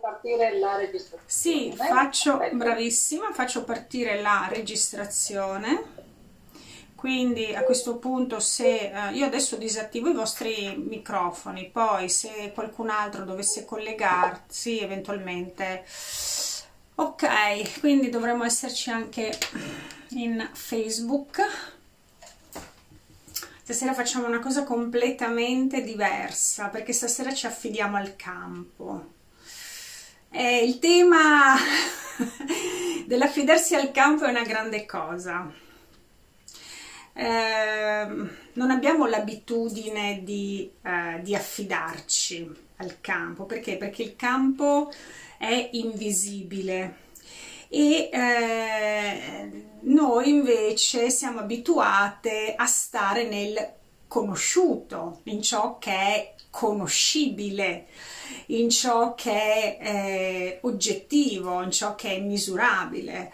partire la registrazione. Sì, faccio, bravissima, faccio partire la registrazione. Quindi a questo punto se eh, io adesso disattivo i vostri microfoni, poi se qualcun altro dovesse collegarsi eventualmente ok, quindi dovremmo esserci anche in Facebook. Stasera facciamo una cosa completamente diversa perché stasera ci affidiamo al campo. E il tema dell'affidarsi al campo è una grande cosa. Eh, non abbiamo l'abitudine di, eh, di affidarci al campo perché? Perché il campo è invisibile e eh, noi invece siamo abituate a stare nel conosciuto, in ciò che è conoscibile, in ciò che è eh, oggettivo, in ciò che è misurabile.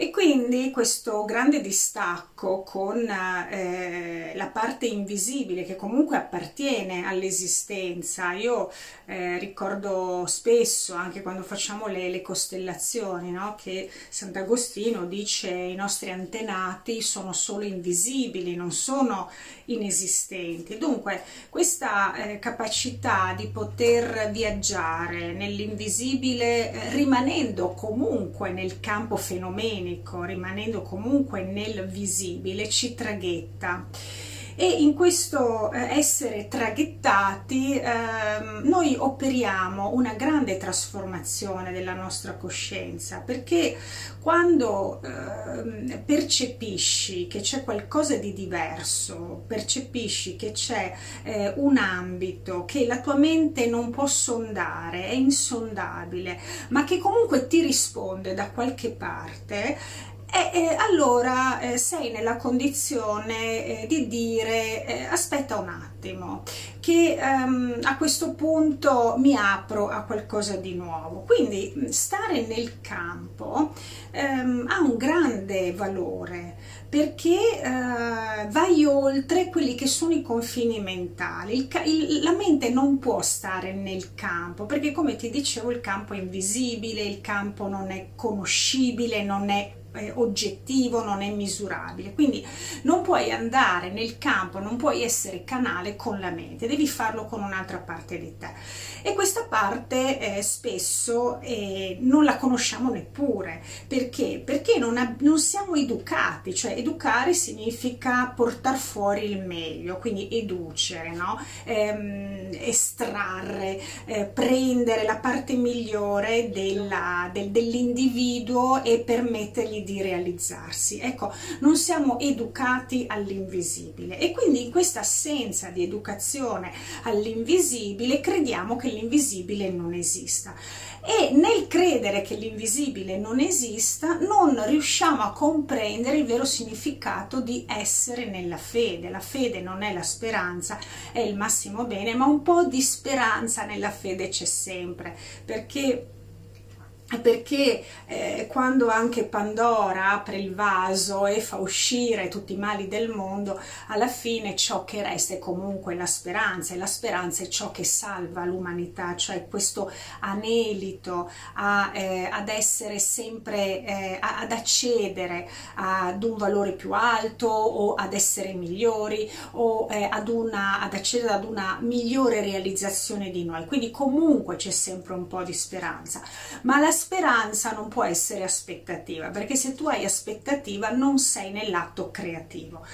E quindi questo grande distacco con eh, la parte invisibile che comunque appartiene all'esistenza, io eh, ricordo spesso anche quando facciamo le, le costellazioni no? che Sant'Agostino dice i nostri antenati sono solo invisibili, non sono inesistenti. Dunque questa eh, capacità di poter viaggiare nell'invisibile eh, rimanendo comunque nel campo fenomenico, rimanendo comunque nel visibile, ci traghetta. E in questo eh, essere traghettati eh, noi operiamo una grande trasformazione della nostra coscienza perché quando eh, percepisci che c'è qualcosa di diverso, percepisci che c'è eh, un ambito che la tua mente non può sondare, è insondabile, ma che comunque ti risponde da qualche parte, e, e allora eh, sei nella condizione eh, di dire eh, aspetta un attimo che ehm, a questo punto mi apro a qualcosa di nuovo. Quindi stare nel campo ehm, ha un grande valore perché eh, vai oltre quelli che sono i confini mentali. Il, il, la mente non può stare nel campo perché come ti dicevo il campo è invisibile il campo non è conoscibile non è oggettivo, non è misurabile. Quindi non puoi andare nel campo, non puoi essere canale con la mente, devi farlo con un'altra parte di te. E questa parte eh, spesso eh, non la conosciamo neppure. Perché? Perché non, non siamo educati, cioè educare significa portare fuori il meglio, quindi educere, no? ehm, estrarre, eh, prendere la parte migliore dell'individuo e permettergli di realizzarsi. Ecco, non siamo educati all'invisibile e quindi in questa assenza di educazione all'invisibile crediamo che l'invisibile non esista e nel credere che l'invisibile non esista non riusciamo a comprendere il vero significato di essere nella fede. La fede non è la speranza, è il massimo bene, ma un po' di speranza nella fede c'è sempre, perché perché eh, quando anche Pandora apre il vaso e fa uscire tutti i mali del mondo, alla fine ciò che resta è comunque la speranza e la speranza è ciò che salva l'umanità, cioè questo anelito a, eh, ad essere sempre, eh, ad accedere ad un valore più alto o ad essere migliori o eh, ad, una, ad accedere ad una migliore realizzazione di noi. Quindi comunque c'è sempre un po' di speranza, ma la speranza non può essere aspettativa, perché se tu hai aspettativa non sei nell'atto creativo.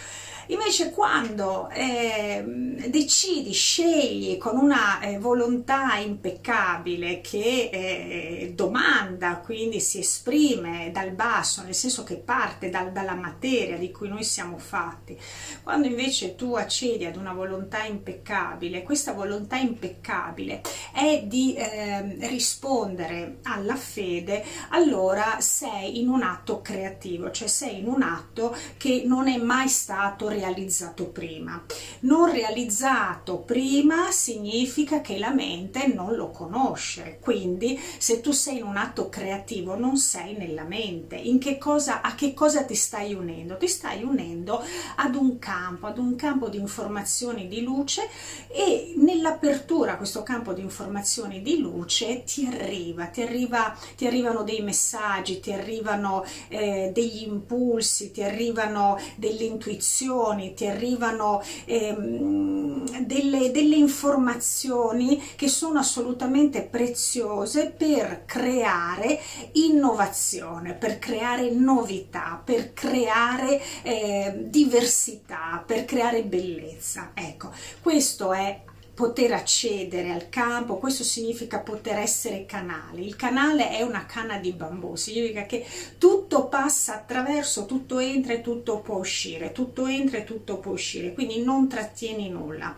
Invece quando eh, decidi, scegli con una eh, volontà impeccabile che eh, domanda, quindi si esprime dal basso, nel senso che parte dal, dalla materia di cui noi siamo fatti, quando invece tu accedi ad una volontà impeccabile, questa volontà impeccabile è di ehm, rispondere alla fede, allora sei in un atto creativo, cioè sei in un atto che non è mai stato realizzato prima. Non realizzato prima significa che la mente non lo conosce, quindi se tu sei in un atto creativo non sei nella mente. In che cosa, a che cosa ti stai unendo? Ti stai unendo ad un campo, ad un campo di informazioni di luce e nell'apertura a questo campo di informazioni di luce ti arriva, ti, arriva, ti arrivano dei messaggi, ti arrivano eh, degli impulsi, ti arrivano delle intuizioni, ti arrivano ehm, delle, delle informazioni che sono assolutamente preziose per creare innovazione, per creare novità, per creare eh, diversità, per creare bellezza. Ecco, questo è poter accedere al campo, questo significa poter essere canale. Il canale è una canna di bambù, significa che tutto passa attraverso, tutto entra e tutto può uscire, tutto entra e tutto può uscire, quindi non trattieni nulla.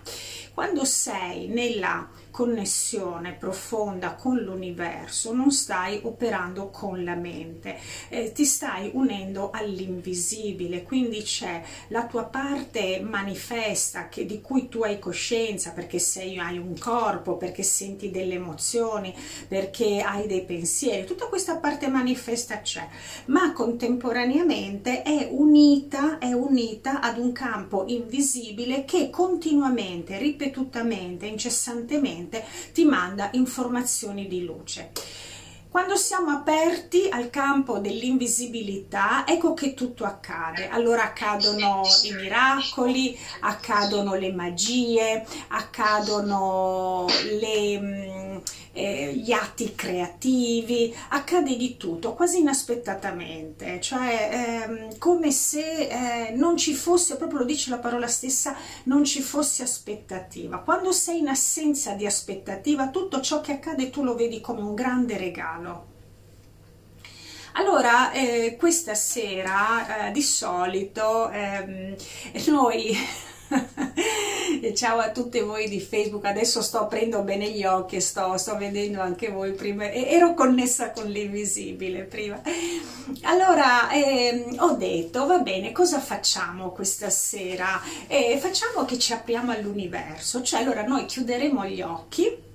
Quando sei nella connessione profonda con l'universo, non stai operando con la mente, eh, ti stai unendo all'invisibile, quindi c'è la tua parte manifesta che, di cui tu hai coscienza perché sei, hai un corpo, perché senti delle emozioni, perché hai dei pensieri, tutta questa parte manifesta c'è, ma contemporaneamente è unita, è unita ad un campo invisibile che continuamente, ripetutamente, incessantemente mente ti manda informazioni di luce. Quando siamo aperti al campo dell'invisibilità, ecco che tutto accade. Allora accadono i miracoli, accadono le magie, accadono le mm, eh, gli atti creativi, accade di tutto, quasi inaspettatamente, cioè ehm, come se eh, non ci fosse, proprio lo dice la parola stessa, non ci fosse aspettativa. Quando sei in assenza di aspettativa, tutto ciò che accade tu lo vedi come un grande regalo. Allora, eh, questa sera eh, di solito ehm, noi ciao a tutte voi di Facebook adesso sto aprendo bene gli occhi e sto, sto vedendo anche voi prima. Ero connessa con l'invisibile prima. Allora ehm, ho detto va bene cosa facciamo questa sera? Eh, facciamo che ci apriamo all'universo cioè allora noi chiuderemo gli occhi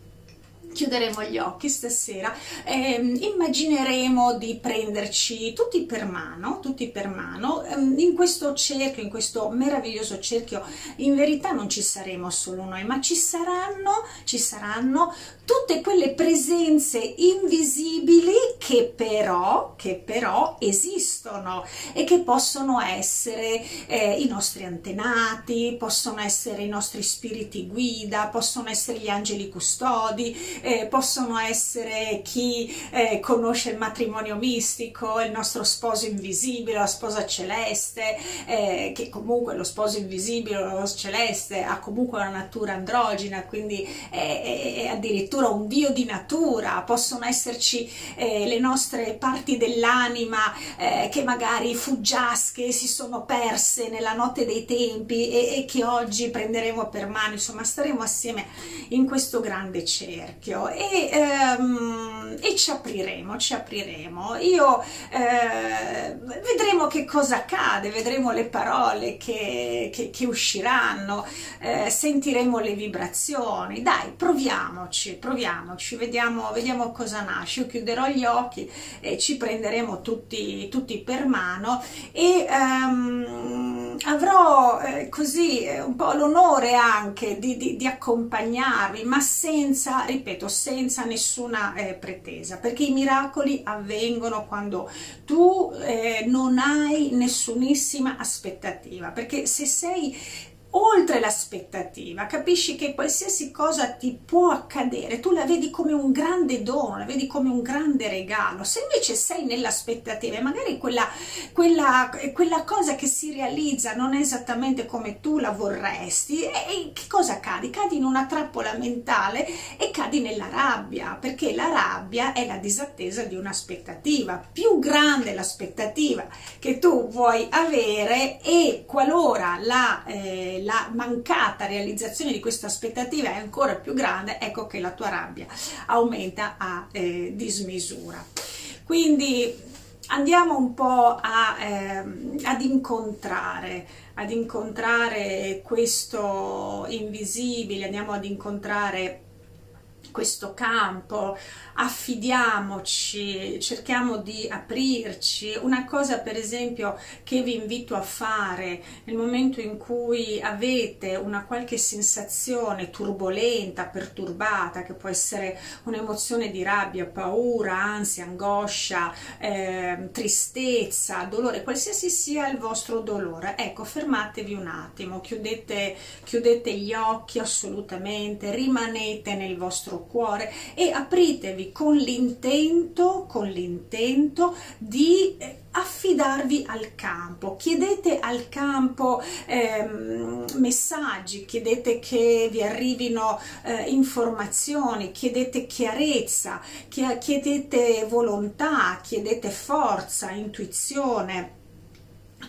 chiuderemo gli occhi stasera. Eh, immagineremo di prenderci tutti per mano tutti per mano. Eh, in questo cerchio in questo meraviglioso cerchio in verità non ci saremo solo noi ma ci saranno ci saranno tutte quelle presenze invisibili che però che però esistono e che possono essere eh, i nostri antenati possono essere i nostri spiriti guida possono essere gli angeli custodi eh, possono essere chi eh, conosce il matrimonio mistico, il nostro sposo invisibile, la sposa celeste, eh, che comunque lo sposo invisibile o lo celeste ha comunque una natura androgina, quindi è, è addirittura un dio di natura, possono esserci eh, le nostre parti dell'anima eh, che magari fuggiasche si sono perse nella notte dei tempi e, e che oggi prenderemo per mano, insomma staremo assieme in questo grande cerchio esempio e, ehm, e ci apriremo, ci apriremo. Io eh, vedremo che cosa accade, vedremo le parole che, che, che usciranno, eh, sentiremo le vibrazioni. Dai, proviamoci, proviamoci, vediamo, vediamo cosa nasce. Io chiuderò gli occhi e ci prenderemo tutti, tutti per mano e ehm, avrò eh, così eh, un po' l'onore anche di, di, di accompagnarvi, ma senza, ripeto, ripeto, senza nessuna eh, pretesa, perché i miracoli avvengono quando tu eh, non hai nessunissima aspettativa, perché se sei oltre l'aspettativa, capisci che qualsiasi cosa ti può accadere, tu la vedi come un grande dono, la vedi come un grande regalo. Se invece sei nell'aspettativa e magari quella, quella, quella, cosa che si realizza non è esattamente come tu la vorresti, e, e che cosa cadi? Cadi in una trappola mentale e cadi nella rabbia, perché la rabbia è la disattesa di un'aspettativa. Più grande l'aspettativa che tu vuoi avere e qualora la... Eh, la mancata realizzazione di questa aspettativa è ancora più grande, ecco che la tua rabbia aumenta a eh, dismisura. Quindi andiamo un po' a, eh, ad incontrare, ad incontrare questo invisibile, andiamo ad incontrare questo campo, affidiamoci, cerchiamo di aprirci. Una cosa per esempio che vi invito a fare nel momento in cui avete una qualche sensazione turbolenta, perturbata, che può essere un'emozione di rabbia, paura, ansia, angoscia, eh, tristezza, dolore, qualsiasi sia il vostro dolore, ecco fermatevi un attimo, chiudete, chiudete gli occhi assolutamente, rimanete nel vostro cuore e apritevi con l'intento, con l'intento di eh, affidarvi al campo, chiedete al campo ehm, messaggi, chiedete che vi arrivino eh, informazioni, chiedete chiarezza, chiedete volontà, chiedete forza, intuizione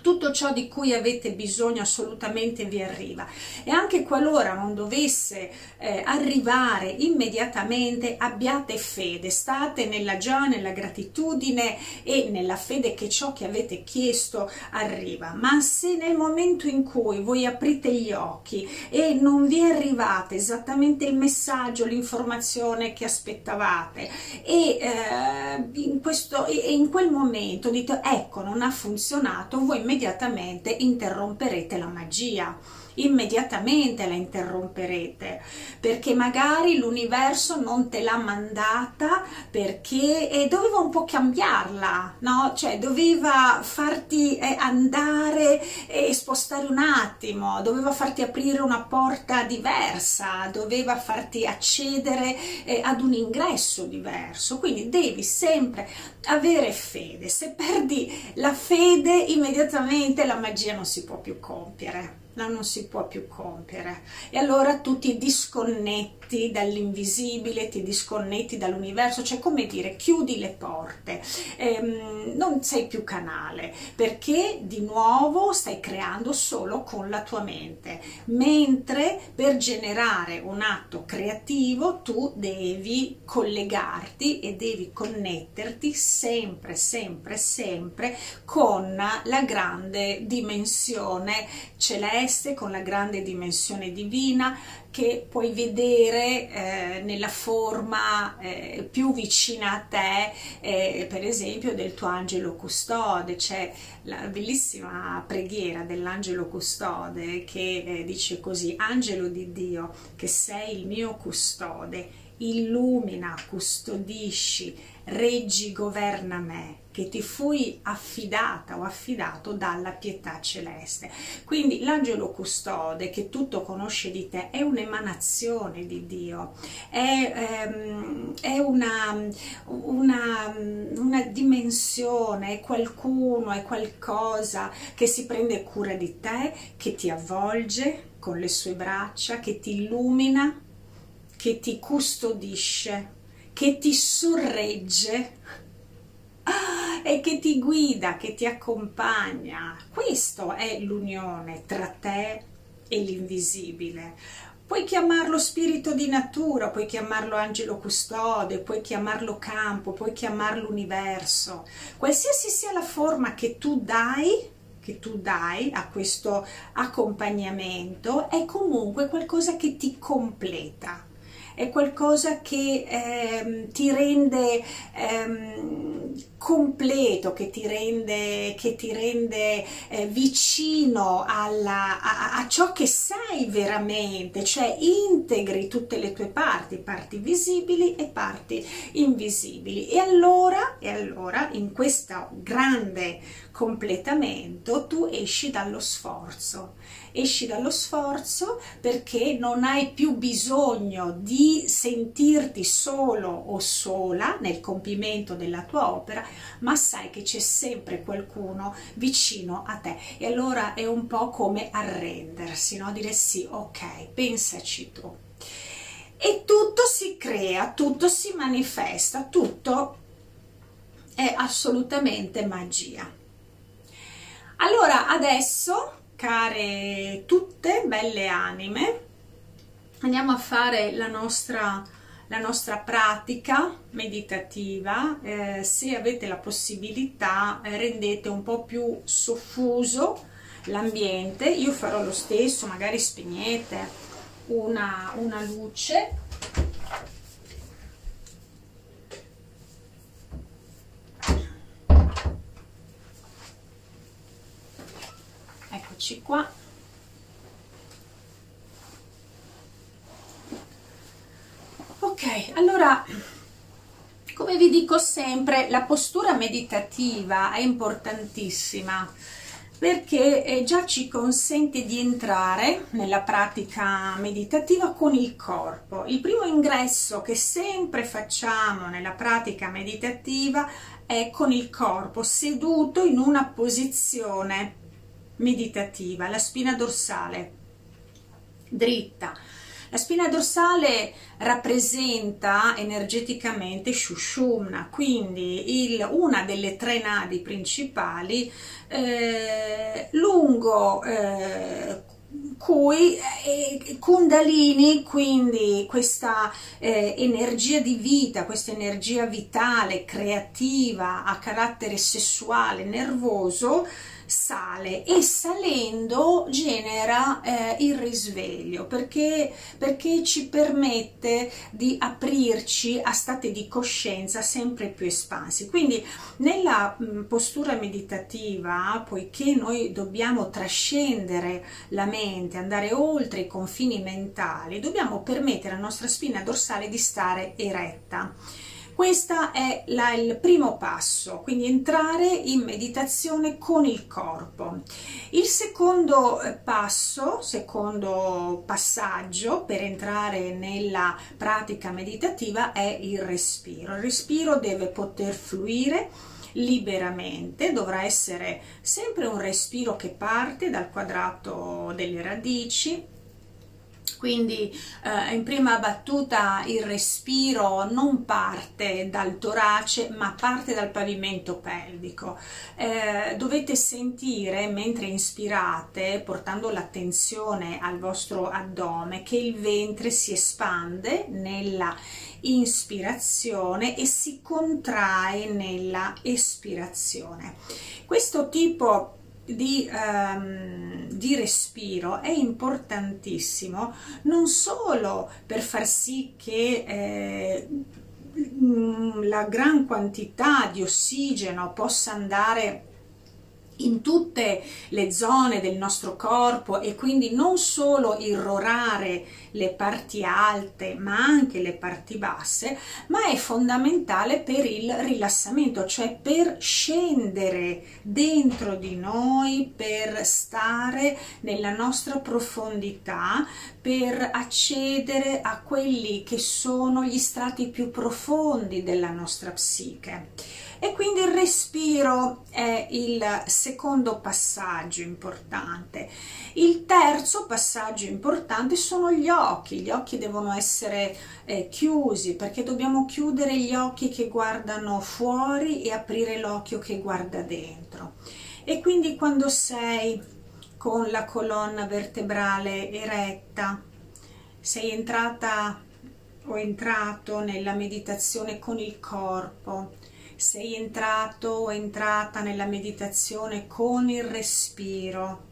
tutto ciò di cui avete bisogno assolutamente vi arriva. E anche qualora non dovesse eh, arrivare immediatamente abbiate fede state nella gioia nella gratitudine e nella fede che ciò che avete chiesto arriva. Ma se nel momento in cui voi aprite gli occhi e non vi arrivate esattamente il messaggio l'informazione che aspettavate e eh, in, questo, e in quel momento dite ecco non ha funzionato voi immediatamente interromperete la magia immediatamente la interromperete perché magari l'universo non te l'ha mandata perché eh, doveva un po' cambiarla no? Cioè doveva farti eh, andare e eh, spostare un attimo doveva farti aprire una porta diversa doveva farti accedere eh, ad un ingresso diverso. Quindi devi sempre avere fede. Se perdi la fede immediatamente la magia non si può più compiere no, non si può più compiere. E allora tu ti disconnetti dall'invisibile, ti disconnetti dall'universo, cioè come dire chiudi le porte, ehm, non sei più canale perché di nuovo stai creando solo con la tua mente, mentre per generare un atto creativo tu devi collegarti e devi connetterti sempre, sempre, sempre con la grande dimensione celeste celeste con la grande dimensione divina che puoi vedere eh, nella forma eh, più vicina a te, eh, per esempio del tuo angelo custode. C'è la bellissima preghiera dell'angelo custode che eh, dice così, angelo di Dio, che sei il mio custode, illumina, custodisci, reggi, governa me che ti fui affidata o affidato dalla pietà celeste. Quindi l'angelo custode che tutto conosce di te è un'emanazione di Dio, è, ehm, è una, una, una dimensione, è qualcuno, è qualcosa che si prende cura di te, che ti avvolge con le sue braccia, che ti illumina, che ti custodisce, che ti sorregge e che ti guida, che ti accompagna. Questo è l'unione tra te e l'invisibile. Puoi chiamarlo spirito di natura, puoi chiamarlo angelo custode, puoi chiamarlo campo, puoi chiamarlo universo. Qualsiasi sia la forma che tu dai, che tu dai a questo accompagnamento, è comunque qualcosa che ti completa è qualcosa che ehm, ti rende ehm, completo, che ti rende, che ti rende eh, vicino alla, a, a, ciò che sei veramente, cioè integri tutte le tue parti, parti visibili e parti invisibili. E allora, e allora in questo grande completamento tu esci dallo sforzo esci dallo sforzo perché non hai più bisogno di sentirti solo o sola nel compimento della tua opera, ma sai che c'è sempre qualcuno vicino a te e allora è un po' come arrendersi, no? dire sì, ok, pensaci tu. E tutto si crea, tutto si manifesta, tutto è assolutamente magia. Allora adesso care tutte, belle anime, andiamo a fare la nostra, la nostra pratica meditativa, eh, se avete la possibilità eh, rendete un po' più soffuso l'ambiente, io farò lo stesso, magari spegnete una, una luce eccoci qua ok allora come vi dico sempre la postura meditativa è importantissima perché eh, già ci consente di entrare nella pratica meditativa con il corpo. Il primo ingresso che sempre facciamo nella pratica meditativa è con il corpo seduto in una posizione meditativa, la spina dorsale dritta. La spina dorsale rappresenta energeticamente Shushumna, quindi il, una delle tre nadi principali eh, lungo eh, cui eh, Kundalini, quindi questa eh, energia di vita, questa energia vitale, creativa, a carattere sessuale, nervoso, sale e salendo genera eh, il risveglio perché, perché ci permette di aprirci a stati di coscienza sempre più espansi. Quindi nella mh, postura meditativa, poiché noi dobbiamo trascendere la mente, andare oltre i confini mentali, dobbiamo permettere alla nostra spina dorsale di stare eretta. Questo è la, il primo passo, quindi entrare in meditazione con il corpo. Il secondo eh, passo, secondo passaggio per entrare nella pratica meditativa è il respiro. Il respiro deve poter fluire liberamente, dovrà essere sempre un respiro che parte dal quadrato delle radici quindi eh, in prima battuta il respiro non parte dal torace ma parte dal pavimento pelvico. Eh, dovete sentire mentre inspirate, portando l'attenzione al vostro addome, che il ventre si espande nella inspirazione e si contrae nella espirazione. Questo tipo di, um, di, respiro è importantissimo non solo per far sì che eh, la gran quantità di ossigeno possa andare in tutte le zone del nostro corpo e quindi non solo irrorare le parti alte ma anche le parti basse, ma è fondamentale per il rilassamento, cioè per scendere dentro di noi, per stare nella nostra profondità, per accedere a quelli che sono gli strati più profondi della nostra psiche e quindi il respiro è il secondo passaggio importante. Il terzo passaggio importante sono gli occhi, gli occhi devono essere eh, chiusi perché dobbiamo chiudere gli occhi che guardano fuori e aprire l'occhio che guarda dentro. E quindi quando sei con la colonna vertebrale eretta, sei entrata o entrato nella meditazione con il corpo, sei entrato o entrata nella meditazione con il respiro,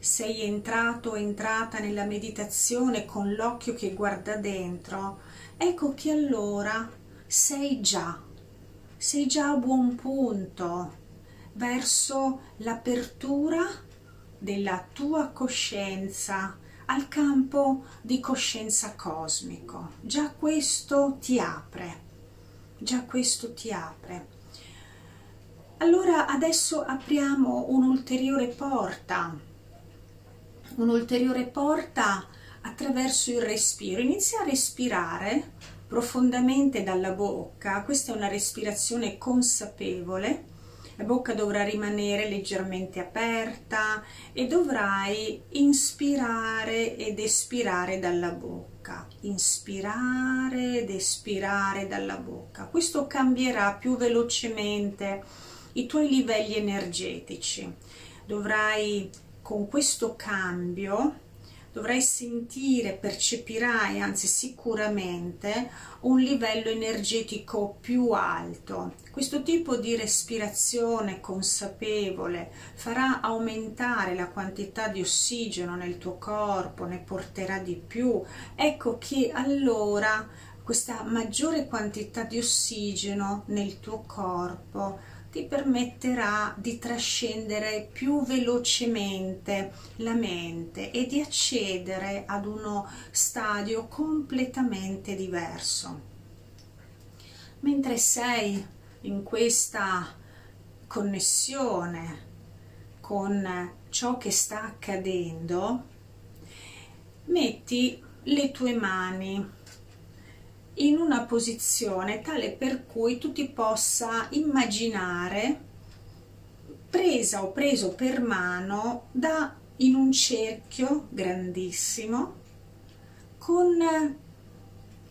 sei entrato o entrata nella meditazione con l'occhio che guarda dentro, ecco che allora sei già, sei già a buon punto verso l'apertura della tua coscienza al campo di coscienza cosmico. Già questo ti apre già questo ti apre. Allora adesso apriamo un'ulteriore porta, un'ulteriore porta attraverso il respiro. Inizia a respirare profondamente dalla bocca, questa è una respirazione consapevole, la bocca dovrà rimanere leggermente aperta e dovrai inspirare ed espirare dalla bocca, inspirare ed espirare dalla bocca. Questo cambierà più velocemente i tuoi livelli energetici. Dovrai con questo cambio dovrai sentire, percepirai, anzi sicuramente, un livello energetico più alto. Questo tipo di respirazione consapevole farà aumentare la quantità di ossigeno nel tuo corpo, ne porterà di più. Ecco che allora questa maggiore quantità di ossigeno nel tuo corpo ti permetterà di trascendere più velocemente la mente e di accedere ad uno stadio completamente diverso. Mentre sei in questa connessione con ciò che sta accadendo, metti le tue mani in una posizione tale per cui tu ti possa immaginare presa o preso per mano da in un cerchio grandissimo con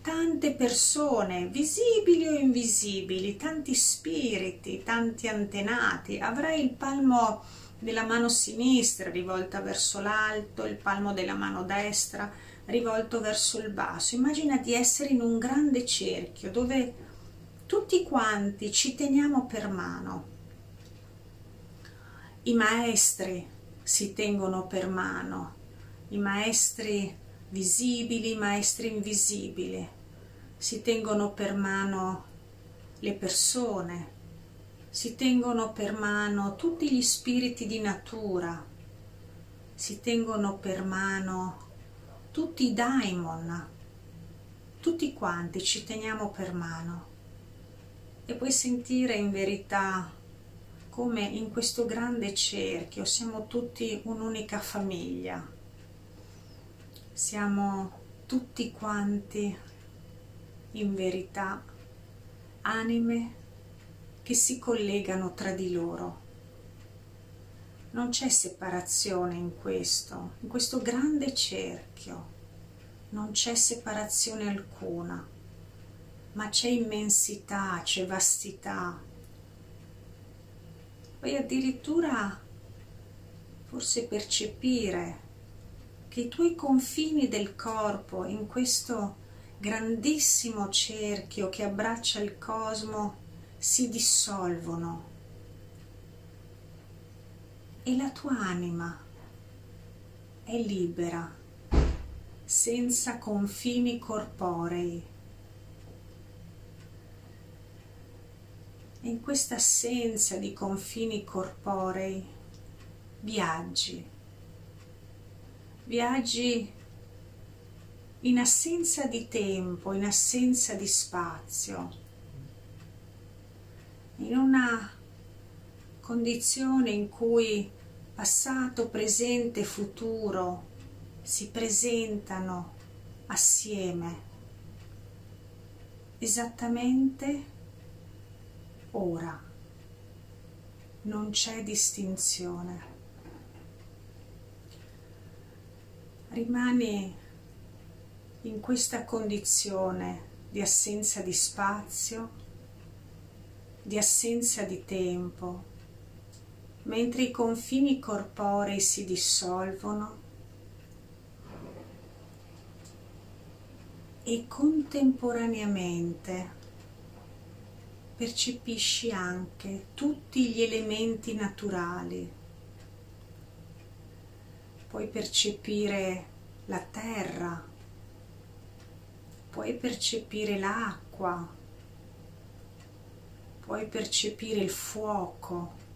tante persone visibili o invisibili, tanti spiriti, tanti antenati. Avrai il palmo della mano sinistra rivolta verso l'alto, il palmo della mano destra rivolto verso il basso. Immagina di essere in un grande cerchio dove tutti quanti ci teniamo per mano. I maestri si tengono per mano, i maestri visibili, i maestri invisibili, si tengono per mano le persone, si tengono per mano tutti gli spiriti di natura, si tengono per mano tutti i daimon, tutti quanti ci teniamo per mano. E puoi sentire in verità come in questo grande cerchio siamo tutti un'unica famiglia, siamo tutti quanti in verità anime che si collegano tra di loro non c'è separazione in questo, in questo grande cerchio, non c'è separazione alcuna, ma c'è immensità, c'è vastità. Puoi addirittura forse percepire che i tuoi confini del corpo in questo grandissimo cerchio che abbraccia il cosmo si dissolvono e la tua anima è libera, senza confini corporei. E in questa assenza di confini corporei viaggi, viaggi in assenza di tempo, in assenza di spazio, in una condizione in cui passato, presente e futuro si presentano assieme esattamente ora. Non c'è distinzione. Rimani in questa condizione di assenza di spazio, di assenza di tempo, mentre i confini corporei si dissolvono e contemporaneamente percepisci anche tutti gli elementi naturali. Puoi percepire la terra, puoi percepire l'acqua, puoi percepire il fuoco,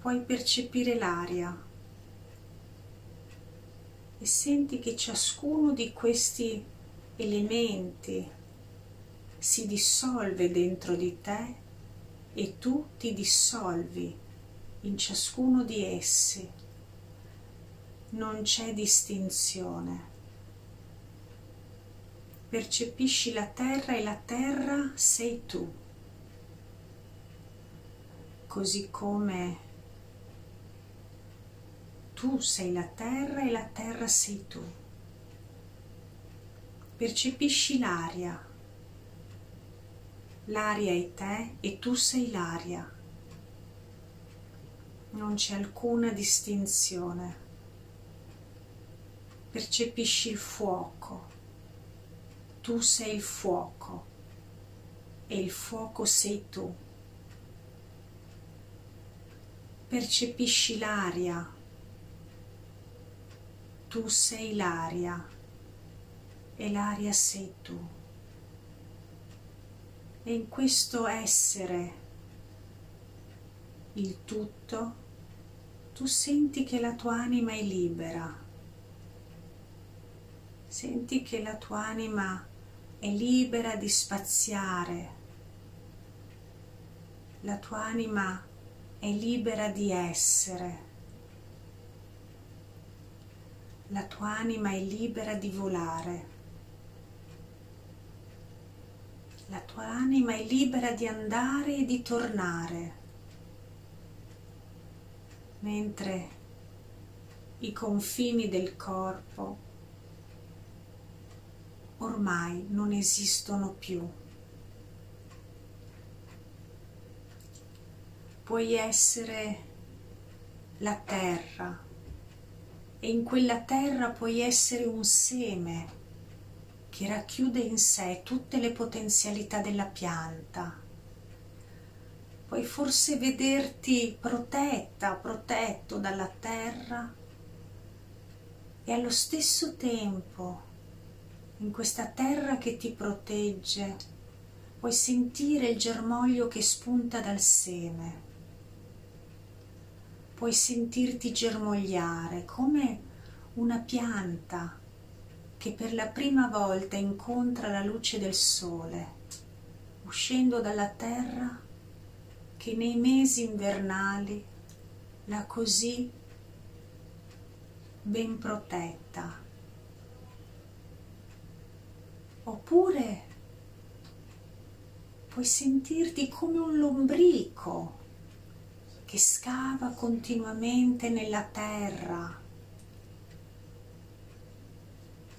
puoi percepire l'aria e senti che ciascuno di questi elementi si dissolve dentro di te e tu ti dissolvi in ciascuno di essi. Non c'è distinzione. Percepisci la terra e la terra sei tu. Così come tu sei la terra e la terra sei tu. Percepisci l'aria. L'aria è te e tu sei l'aria. Non c'è alcuna distinzione. percepisci il fuoco. Tu sei il fuoco e il fuoco sei tu. Percepisci l'aria. Tu sei l'aria e l'aria sei tu. E in questo essere il tutto, tu senti che la tua anima è libera. Senti che la tua anima è libera di spaziare. La tua anima è libera di essere. La tua anima è libera di volare. La tua anima è libera di andare e di tornare mentre i confini del corpo ormai non esistono più. Puoi essere la terra e in quella terra puoi essere un seme che racchiude in sé tutte le potenzialità della pianta. Puoi forse vederti protetta, protetto dalla terra e allo stesso tempo in questa terra che ti protegge puoi sentire il germoglio che spunta dal seme, puoi sentirti germogliare come una pianta che per la prima volta incontra la luce del sole, uscendo dalla terra che nei mesi invernali la così ben protetta. Oppure puoi sentirti come un lombrico che scava continuamente nella terra,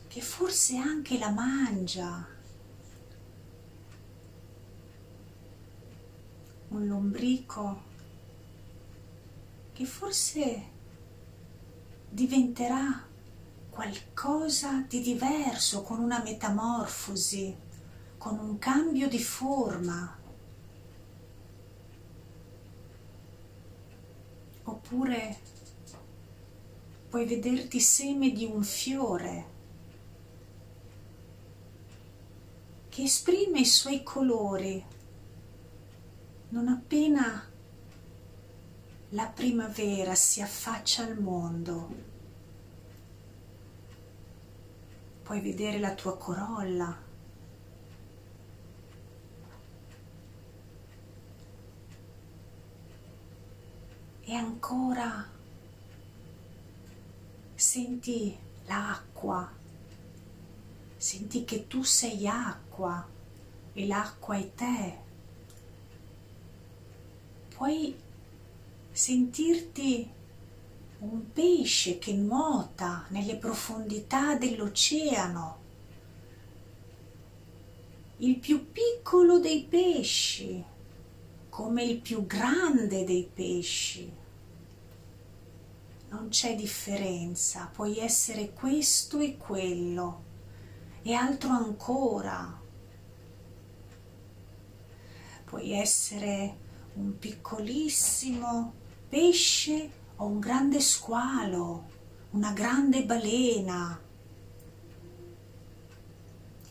che forse anche la mangia un lombrico che forse diventerà qualcosa di diverso, con una metamorfosi, con un cambio di forma. Oppure puoi vederti seme di un fiore che esprime i suoi colori non appena la primavera si affaccia al mondo, puoi vedere la tua corolla. E ancora senti l'acqua, senti che tu sei acqua e l'acqua è te puoi sentirti un pesce che nuota nelle profondità dell'oceano, il più piccolo dei pesci, come il più grande dei pesci. Non c'è differenza, puoi essere questo e quello e altro ancora. Puoi essere un piccolissimo pesce o un grande squalo, una grande balena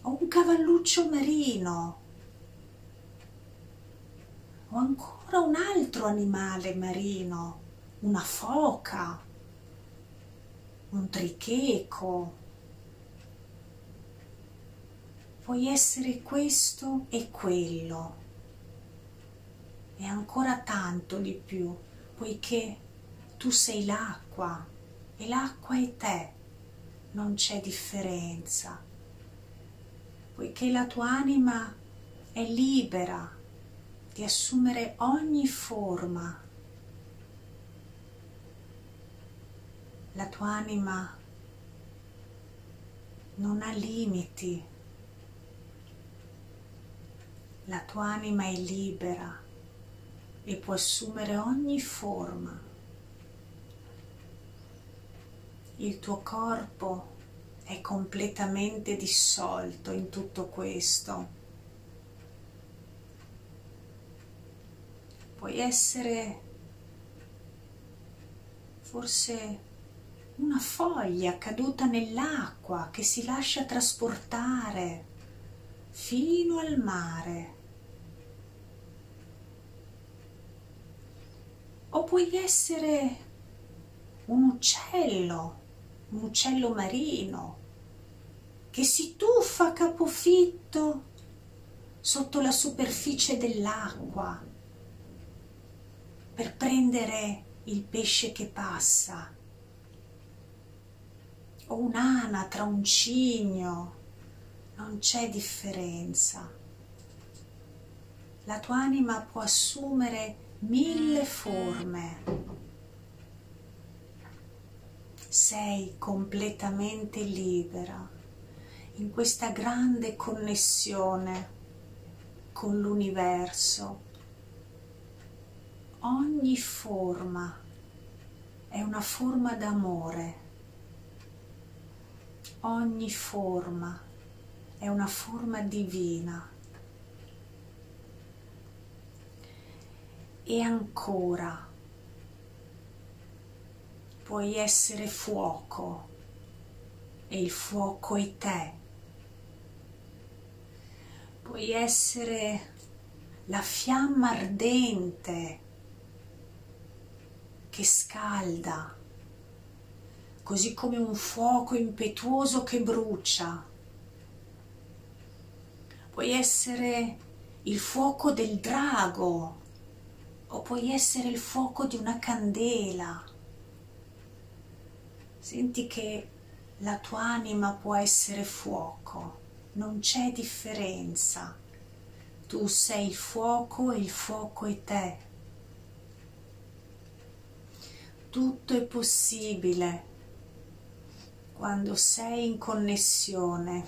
o un cavalluccio marino o ancora un altro animale marino, una foca, un tricheco. Puoi essere questo e quello e ancora tanto di più, poiché tu sei l'acqua e l'acqua è te, non c'è differenza, poiché la tua anima è libera di assumere ogni forma. La tua anima non ha limiti, la tua anima è libera e può assumere ogni forma. Il tuo corpo è completamente dissolto in tutto questo. Puoi essere forse una foglia caduta nell'acqua che si lascia trasportare fino al mare. O puoi essere un uccello, un uccello marino che si tuffa a capofitto sotto la superficie dell'acqua per prendere il pesce che passa o un'anatra, un cigno, non c'è differenza. La tua anima può assumere mille forme. Sei completamente libera in questa grande connessione con l'universo. Ogni forma è una forma d'amore ogni forma è una forma divina. E ancora puoi essere fuoco e il fuoco è te. Puoi essere la fiamma ardente che scalda così come un fuoco impetuoso che brucia. Puoi essere il fuoco del drago o puoi essere il fuoco di una candela. Senti che la tua anima può essere fuoco, non c'è differenza. Tu sei il fuoco e il fuoco è te. Tutto è possibile quando sei in connessione,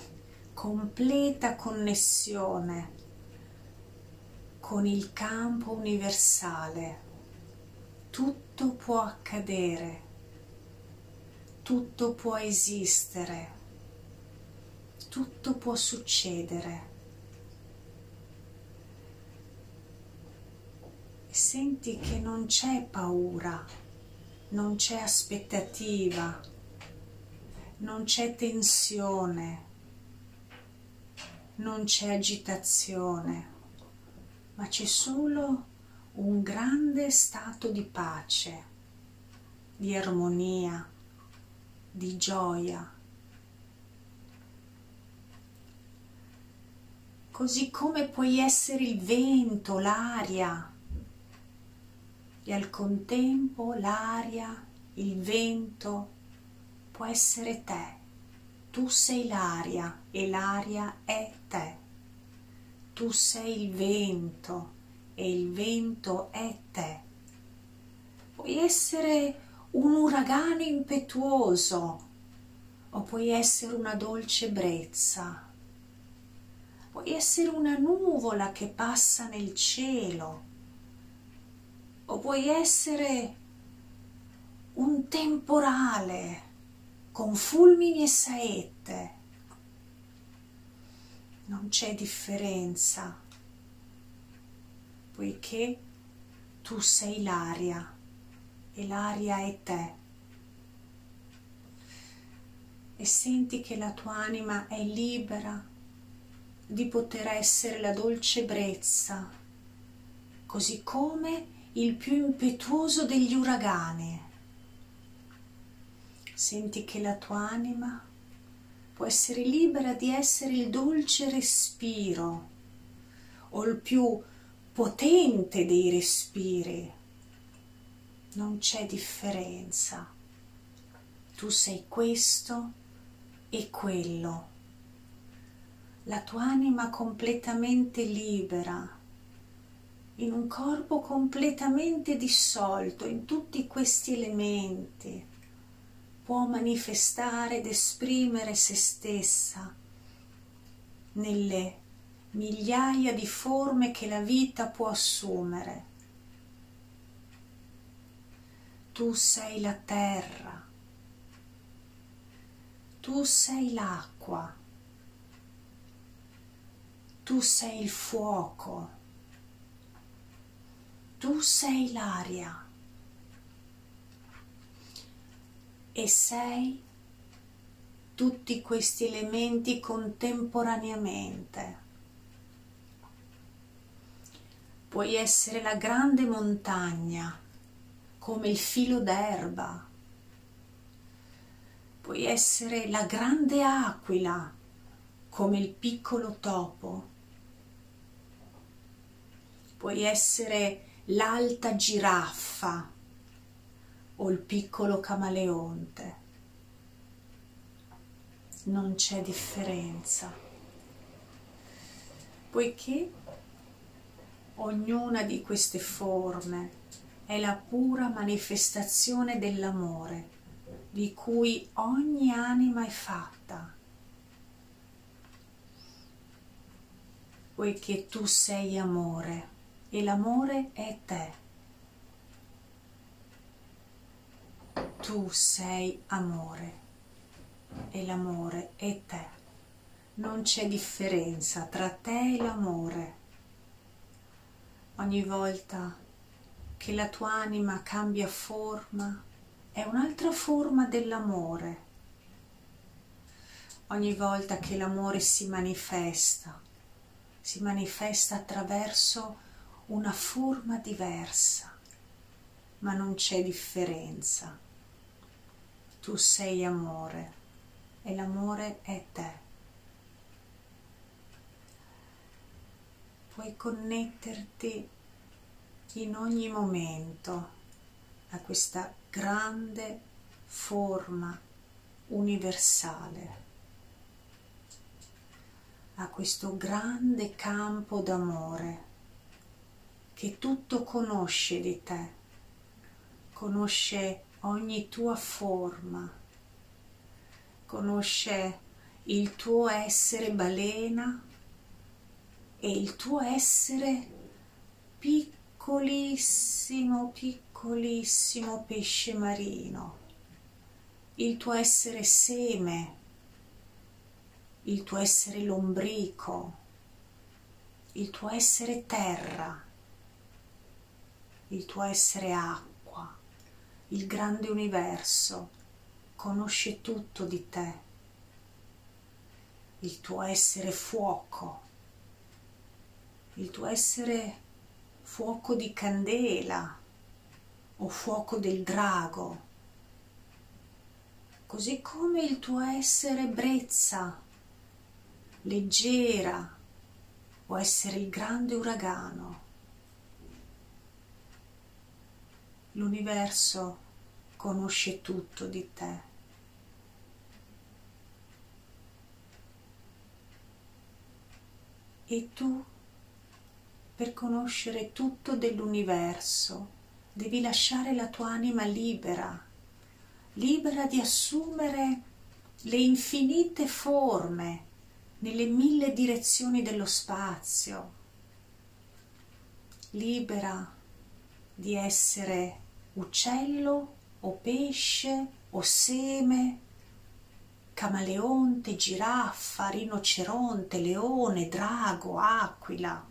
completa connessione con il campo universale, tutto può accadere, tutto può esistere, tutto può succedere. Senti che non c'è paura, non c'è aspettativa, non c'è tensione, non c'è agitazione, ma c'è solo un grande stato di pace, di armonia, di gioia. Così come puoi essere il vento, l'aria, e al contempo l'aria, il vento, può essere te. Tu sei l'aria e l'aria è te. Tu sei il vento e il vento è te. Puoi essere un uragano impetuoso o puoi essere una dolce brezza. Puoi essere una nuvola che passa nel cielo o puoi essere un temporale con fulmini e saette. Non c'è differenza, poiché tu sei l'aria e l'aria è te. E senti che la tua anima è libera di poter essere la dolce brezza, così come il più impetuoso degli uragani Senti che la tua anima può essere libera di essere il dolce respiro o il più potente dei respiri. Non c'è differenza. Tu sei questo e quello. La tua anima completamente libera, in un corpo completamente dissolto in tutti questi elementi può manifestare ed esprimere se stessa nelle migliaia di forme che la vita può assumere. Tu sei la terra, Tu sei l'acqua, tu sei il fuoco, tu sei l'aria e sei tutti questi elementi contemporaneamente. Puoi essere la grande montagna come il filo d'erba puoi essere la grande aquila come il piccolo topo, puoi essere l'alta giraffa o il piccolo camaleonte. Non c'è differenza, poiché ognuna di queste forme è la pura manifestazione dell'amore di cui ogni anima è fatta, poiché tu sei amore e l'amore è te. Tu sei amore e l'amore è te. Non c'è differenza tra te e l'amore. Ogni volta che la tua anima cambia forma, è un'altra forma dell'amore. Ogni volta che l'amore si manifesta, si manifesta attraverso una forma diversa, ma non c'è differenza. Tu sei amore e l'amore è te. Puoi connetterti in ogni momento a questa grande forma universale, a questo grande campo d'amore che tutto conosce di te, conosce ogni tua forma, conosce il tuo essere balena e il tuo essere piccolissimo, piccolissimo pesce marino, il tuo essere seme, il tuo essere lombrico, il tuo essere terra, il tuo essere acqua, il grande universo conosce tutto di te, il tuo essere fuoco, il tuo essere fuoco di candela, o fuoco del drago, così come il tuo essere brezza, leggera, può essere il grande uragano. L'universo conosce tutto di te. E tu, per conoscere tutto dell'universo, devi lasciare la tua anima libera, libera di assumere le infinite forme nelle mille direzioni dello spazio, libera di essere uccello o pesce o seme, camaleonte, giraffa, rinoceronte, leone, drago, aquila,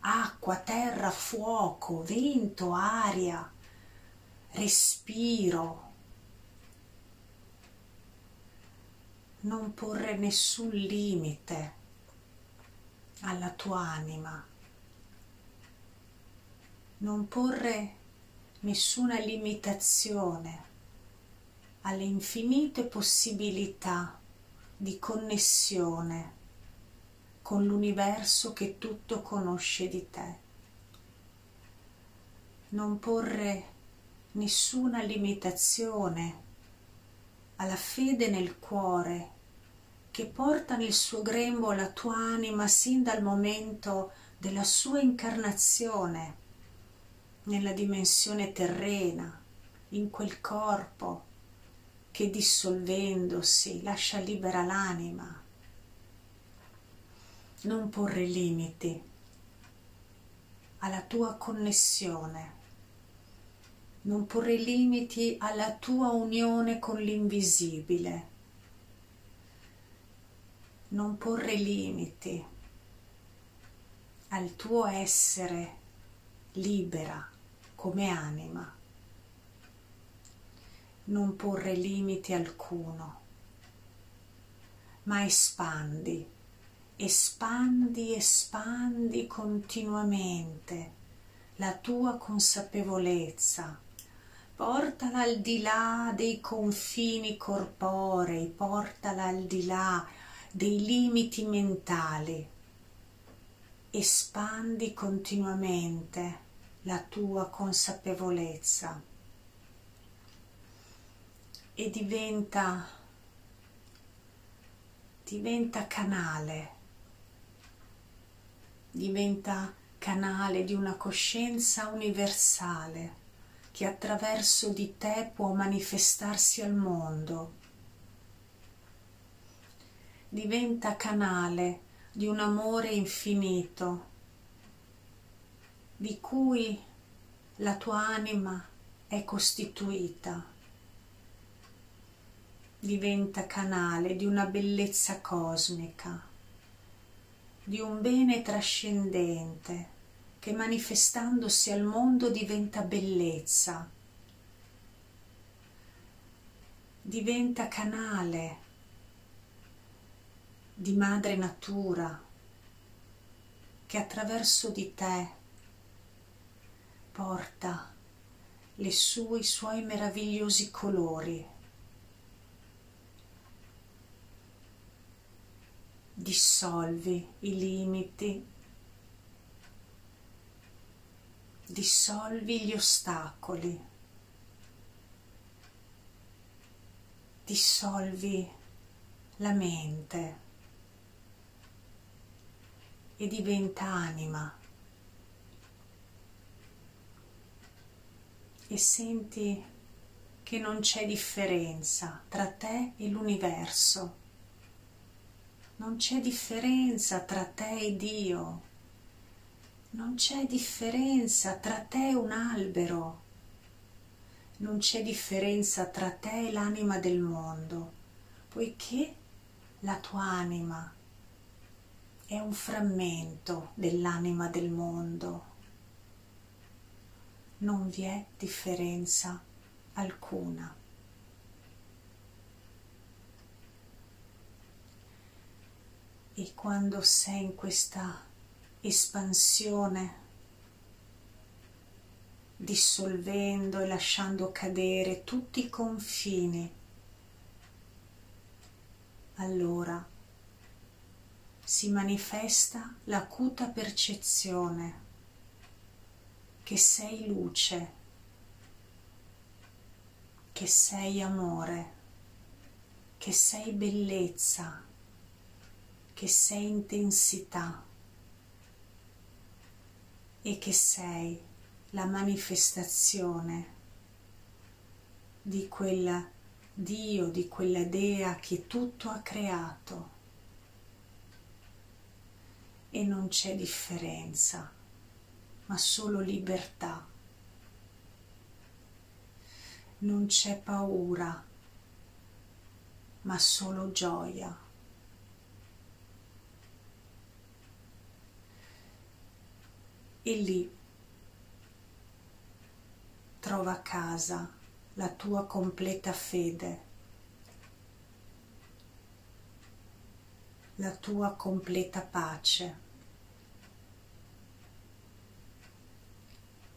acqua, terra, fuoco, vento, aria, respiro. Non porre nessun limite alla tua anima. Non porre nessuna limitazione alle infinite possibilità di connessione con l'universo che tutto conosce di te. Non porre nessuna limitazione alla fede nel cuore che porta nel suo grembo la tua anima sin dal momento della sua incarnazione nella dimensione terrena, in quel corpo che dissolvendosi lascia libera l'anima. Non porre limiti alla tua connessione, non porre limiti alla tua unione con l'invisibile, non porre limiti al tuo essere libera come anima. Non porre limiti alcuno, ma espandi, espandi, espandi continuamente la tua consapevolezza. Portala al di là dei confini corporei, portala al di là dei limiti mentali. Espandi continuamente la tua consapevolezza. E diventa, diventa canale, diventa canale di una coscienza universale che attraverso di te può manifestarsi al mondo. Diventa canale di un amore infinito di cui la tua anima è costituita. Diventa canale di una bellezza cosmica, di un bene trascendente che manifestandosi al mondo diventa bellezza, diventa canale di madre natura che attraverso di te porta le sue, i suoi meravigliosi colori. Dissolvi i limiti, dissolvi gli ostacoli, dissolvi la mente. E diventa anima e senti che non c'è differenza tra te e l'universo, non c'è differenza tra te e Dio, non c'è differenza tra te e un albero, non c'è differenza tra te e l'anima del mondo, poiché la tua anima è un frammento dell'anima del mondo. Non vi è differenza alcuna. E quando sei in questa espansione, dissolvendo e lasciando cadere tutti i confini, allora si manifesta l'acuta percezione che sei luce, che sei amore, che sei bellezza, che sei intensità e che sei la manifestazione di quel Dio, di quella Dea che tutto ha creato. E non c'è differenza, ma solo libertà. Non c'è paura, ma solo gioia. E lì trova a casa la tua completa fede, la tua completa pace.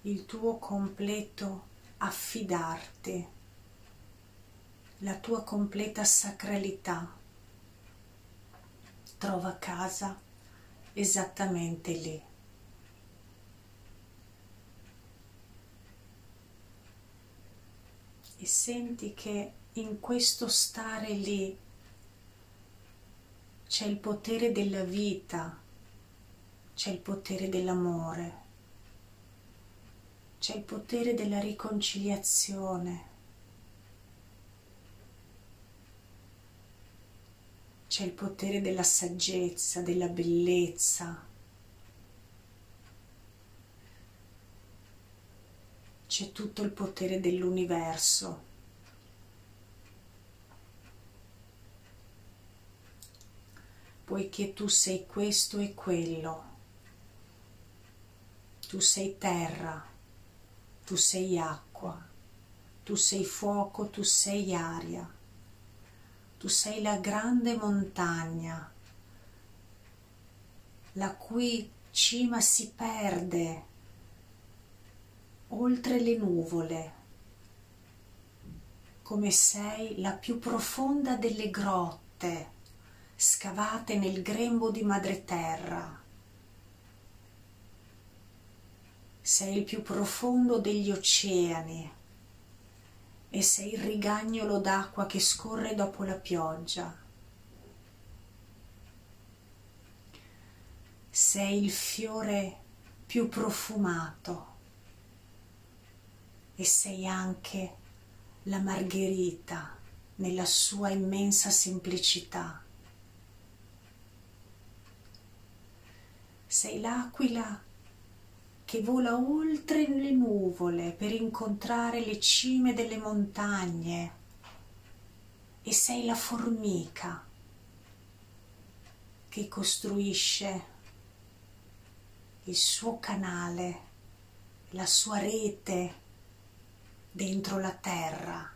Il tuo completo affidarti, la tua completa sacralità. Trova casa esattamente lì. E senti che in questo stare lì c'è il potere della vita, c'è il potere dell'amore c'è il potere della riconciliazione, c'è il potere della saggezza, della bellezza, c'è tutto il potere dell'universo. Poiché tu sei questo e quello. Tu sei terra, tu sei acqua, tu sei fuoco, tu sei aria, tu sei la grande montagna, la cui cima si perde oltre le nuvole, come sei la più profonda delle grotte scavate nel grembo di madreterra. Sei il più profondo degli oceani e sei il rigagnolo d'acqua che scorre dopo la pioggia. Sei il fiore più profumato e sei anche la margherita nella sua immensa semplicità. sei l'aquila che vola oltre le nuvole per incontrare le cime delle montagne. E sei la formica che costruisce il suo canale, la sua rete dentro la terra,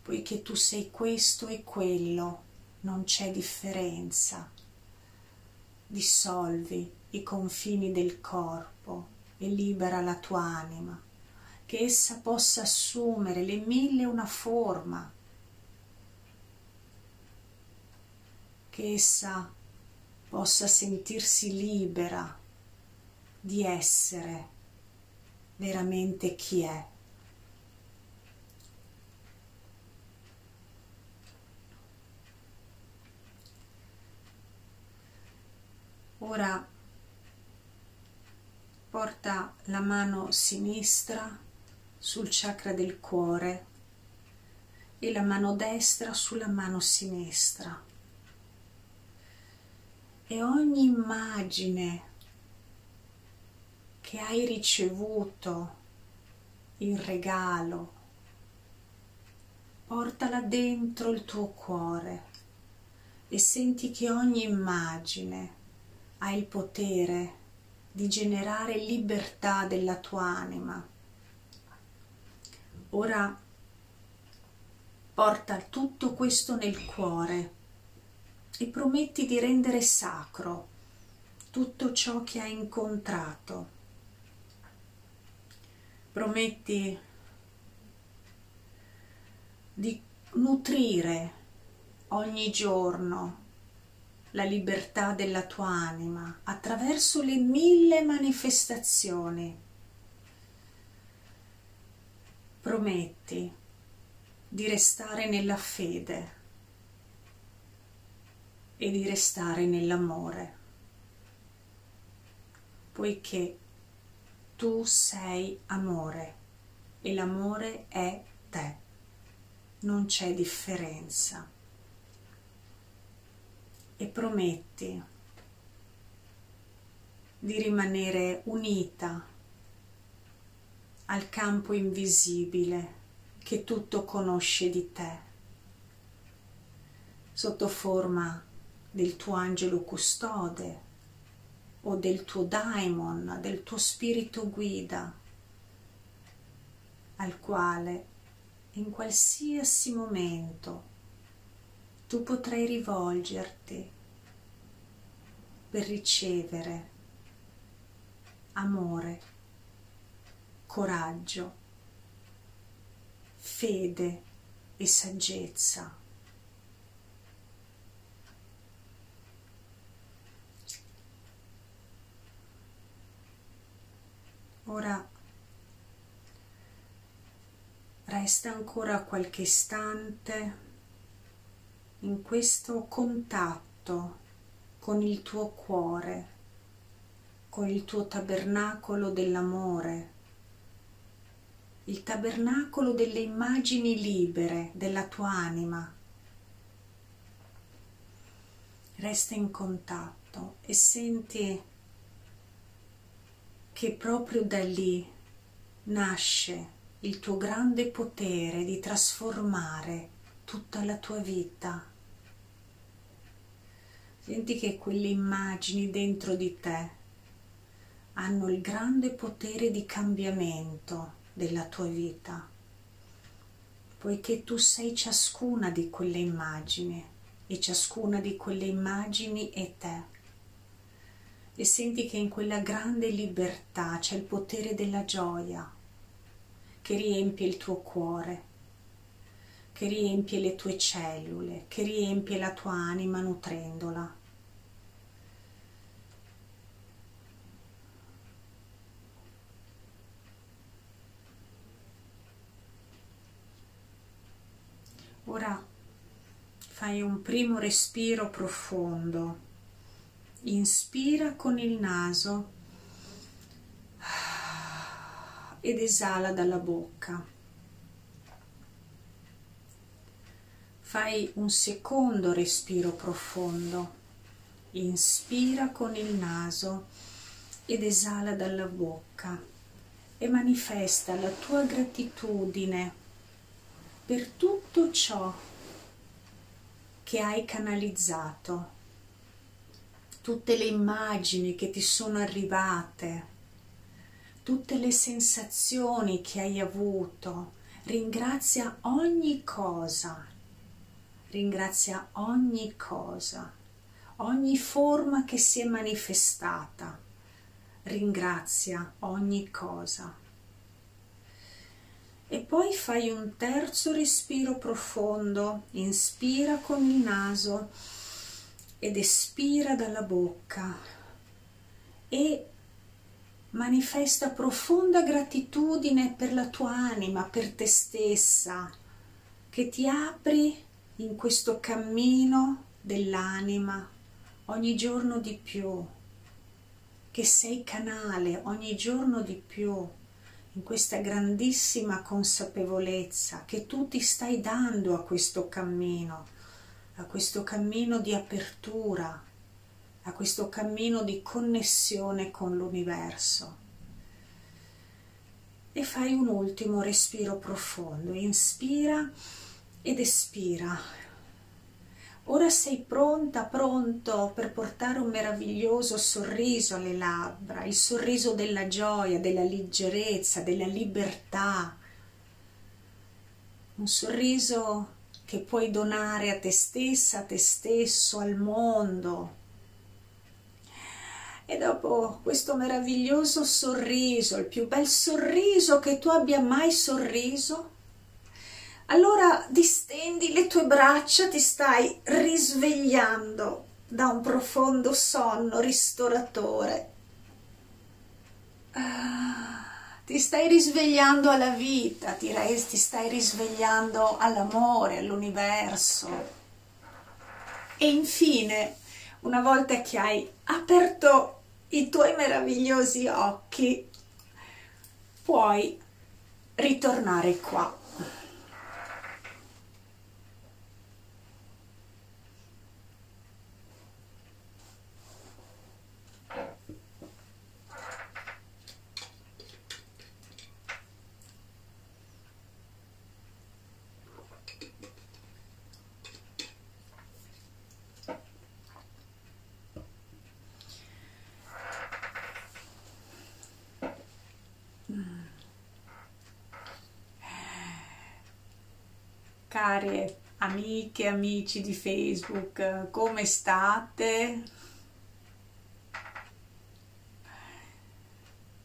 poiché tu sei questo e quello, non c'è differenza. Dissolvi i confini del corpo e libera la tua anima, che essa possa assumere le mille una forma, che essa possa sentirsi libera di essere veramente chi è. Ora porta la mano sinistra sul chakra del cuore e la mano destra sulla mano sinistra. E ogni immagine che hai ricevuto in regalo, portala dentro il tuo cuore e senti che ogni immagine hai il potere di generare libertà della tua anima. Ora porta tutto questo nel cuore e prometti di rendere sacro tutto ciò che hai incontrato. Prometti di nutrire ogni giorno la libertà della tua anima attraverso le mille manifestazioni. Prometti di restare nella fede e di restare nell'amore, poiché tu sei amore e l'amore è te, non c'è differenza e prometti di rimanere unita al campo invisibile che tutto conosce di te, sotto forma del tuo angelo custode o del tuo daimon, del tuo spirito guida, al quale in qualsiasi momento tu potrai rivolgerti per ricevere amore, coraggio, fede e saggezza. Ora resta ancora qualche istante in questo contatto con il tuo cuore, con il tuo tabernacolo dell'amore, il tabernacolo delle immagini libere della tua anima. Resta in contatto e senti che proprio da lì nasce il tuo grande potere di trasformare tutta la tua vita Senti che quelle immagini dentro di te hanno il grande potere di cambiamento della tua vita, poiché tu sei ciascuna di quelle immagini e ciascuna di quelle immagini è te. E senti che in quella grande libertà c'è il potere della gioia che riempie il tuo cuore, che riempie le tue cellule, che riempie la tua anima nutrendola. Ora fai un primo respiro profondo. Inspira con il naso ed esala dalla bocca. Fai un secondo respiro profondo. Inspira con il naso ed esala dalla bocca e manifesta la tua gratitudine per tutto ciò che hai canalizzato, tutte le immagini che ti sono arrivate, tutte le sensazioni che hai avuto. Ringrazia ogni cosa, ringrazia ogni cosa, ogni forma che si è manifestata. Ringrazia ogni cosa. E poi fai un terzo respiro profondo, inspira con il naso ed espira dalla bocca. E manifesta profonda gratitudine per la tua anima, per te stessa, che ti apri in questo cammino dell'anima ogni giorno di più, che sei canale ogni giorno di più in questa grandissima consapevolezza che tu ti stai dando a questo cammino, a questo cammino di apertura, a questo cammino di connessione con l'universo. E fai un ultimo respiro profondo, inspira ed espira Ora sei pronta, pronto per portare un meraviglioso sorriso alle labbra, il sorriso della gioia, della leggerezza, della libertà. Un sorriso che puoi donare a te stessa, a te stesso, al mondo. E dopo questo meraviglioso sorriso, il più bel sorriso che tu abbia mai sorriso, allora distendi le tue braccia, ti stai risvegliando da un profondo sonno ristoratore. Ah, ti stai risvegliando alla vita, ti, ti stai risvegliando all'amore, all'universo. E infine, una volta che hai aperto i tuoi meravigliosi occhi, puoi ritornare qua care amiche e amici di Facebook, come state?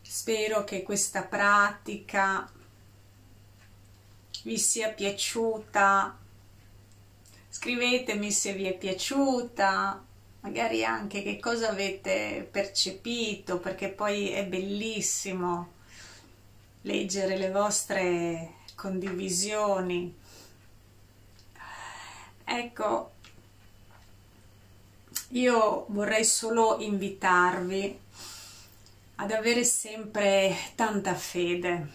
Spero che questa pratica vi sia piaciuta. Scrivetemi se vi è piaciuta, magari anche che cosa avete percepito, perché poi è bellissimo leggere le vostre condivisioni Ecco, io vorrei solo invitarvi ad avere sempre tanta fede,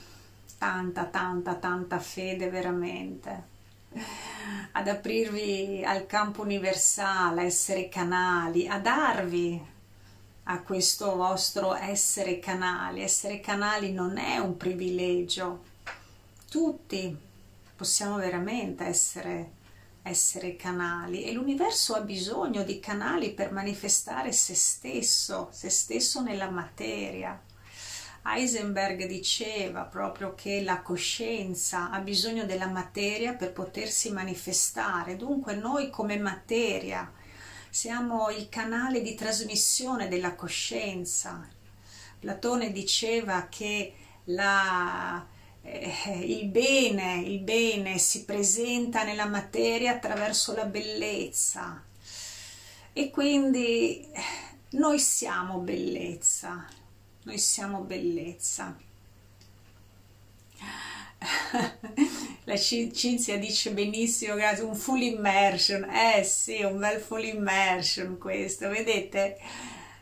tanta, tanta, tanta fede veramente, ad aprirvi al campo universale, a essere canali, a darvi a questo vostro essere canali. Essere canali non è un privilegio, tutti possiamo veramente essere essere canali e l'universo ha bisogno di canali per manifestare se stesso, se stesso nella materia. Heisenberg diceva proprio che la coscienza ha bisogno della materia per potersi manifestare, dunque noi come materia siamo il canale di trasmissione della coscienza. Platone diceva che la, eh, il, bene, il bene si presenta nella materia attraverso la bellezza e quindi noi siamo bellezza, noi siamo bellezza. La Cinzia dice benissimo, grazie, un full immersion, eh sì, un bel full immersion questo, vedete?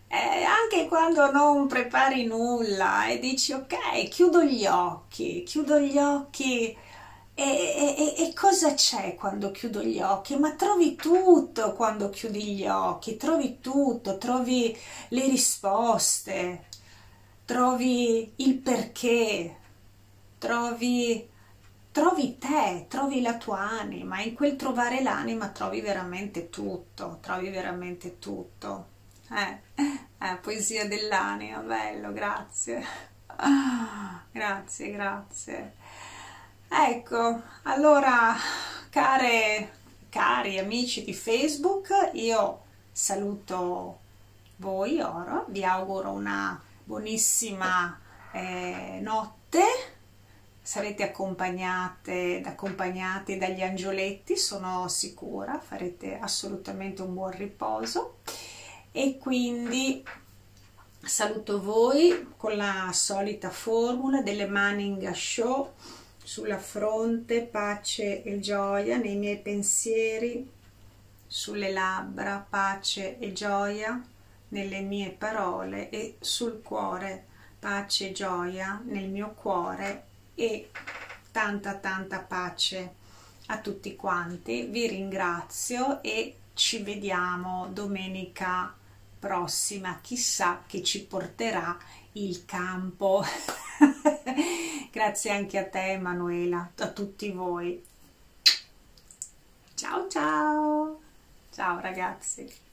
Anche quando non prepari nulla e dici ok, chiudo gli occhi, chiudo gli occhi e, e, e, cosa c'è quando chiudo gli occhi? Ma trovi tutto quando chiudi gli occhi, trovi tutto, trovi le risposte, trovi il perché, trovi, trovi te, trovi la tua anima, in quel trovare l'anima trovi veramente tutto, trovi veramente tutto. Eh, eh poesia dell'anima, bello, grazie. Ah, grazie, grazie. Ecco, allora, care, cari amici di Facebook, io saluto voi ora, vi auguro una buonissima eh, notte sarete accompagnate accompagnati dagli angioletti sono sicura farete assolutamente un buon riposo e quindi saluto voi con la solita formula delle Manning Show sulla fronte pace e gioia nei miei pensieri sulle labbra pace e gioia nelle mie parole e sul cuore pace e gioia nel mio cuore e tanta tanta pace a tutti quanti. Vi ringrazio e ci vediamo domenica prossima chissà che ci porterà il campo. Grazie anche a te Emanuela a tutti voi. Ciao ciao. Ciao ragazzi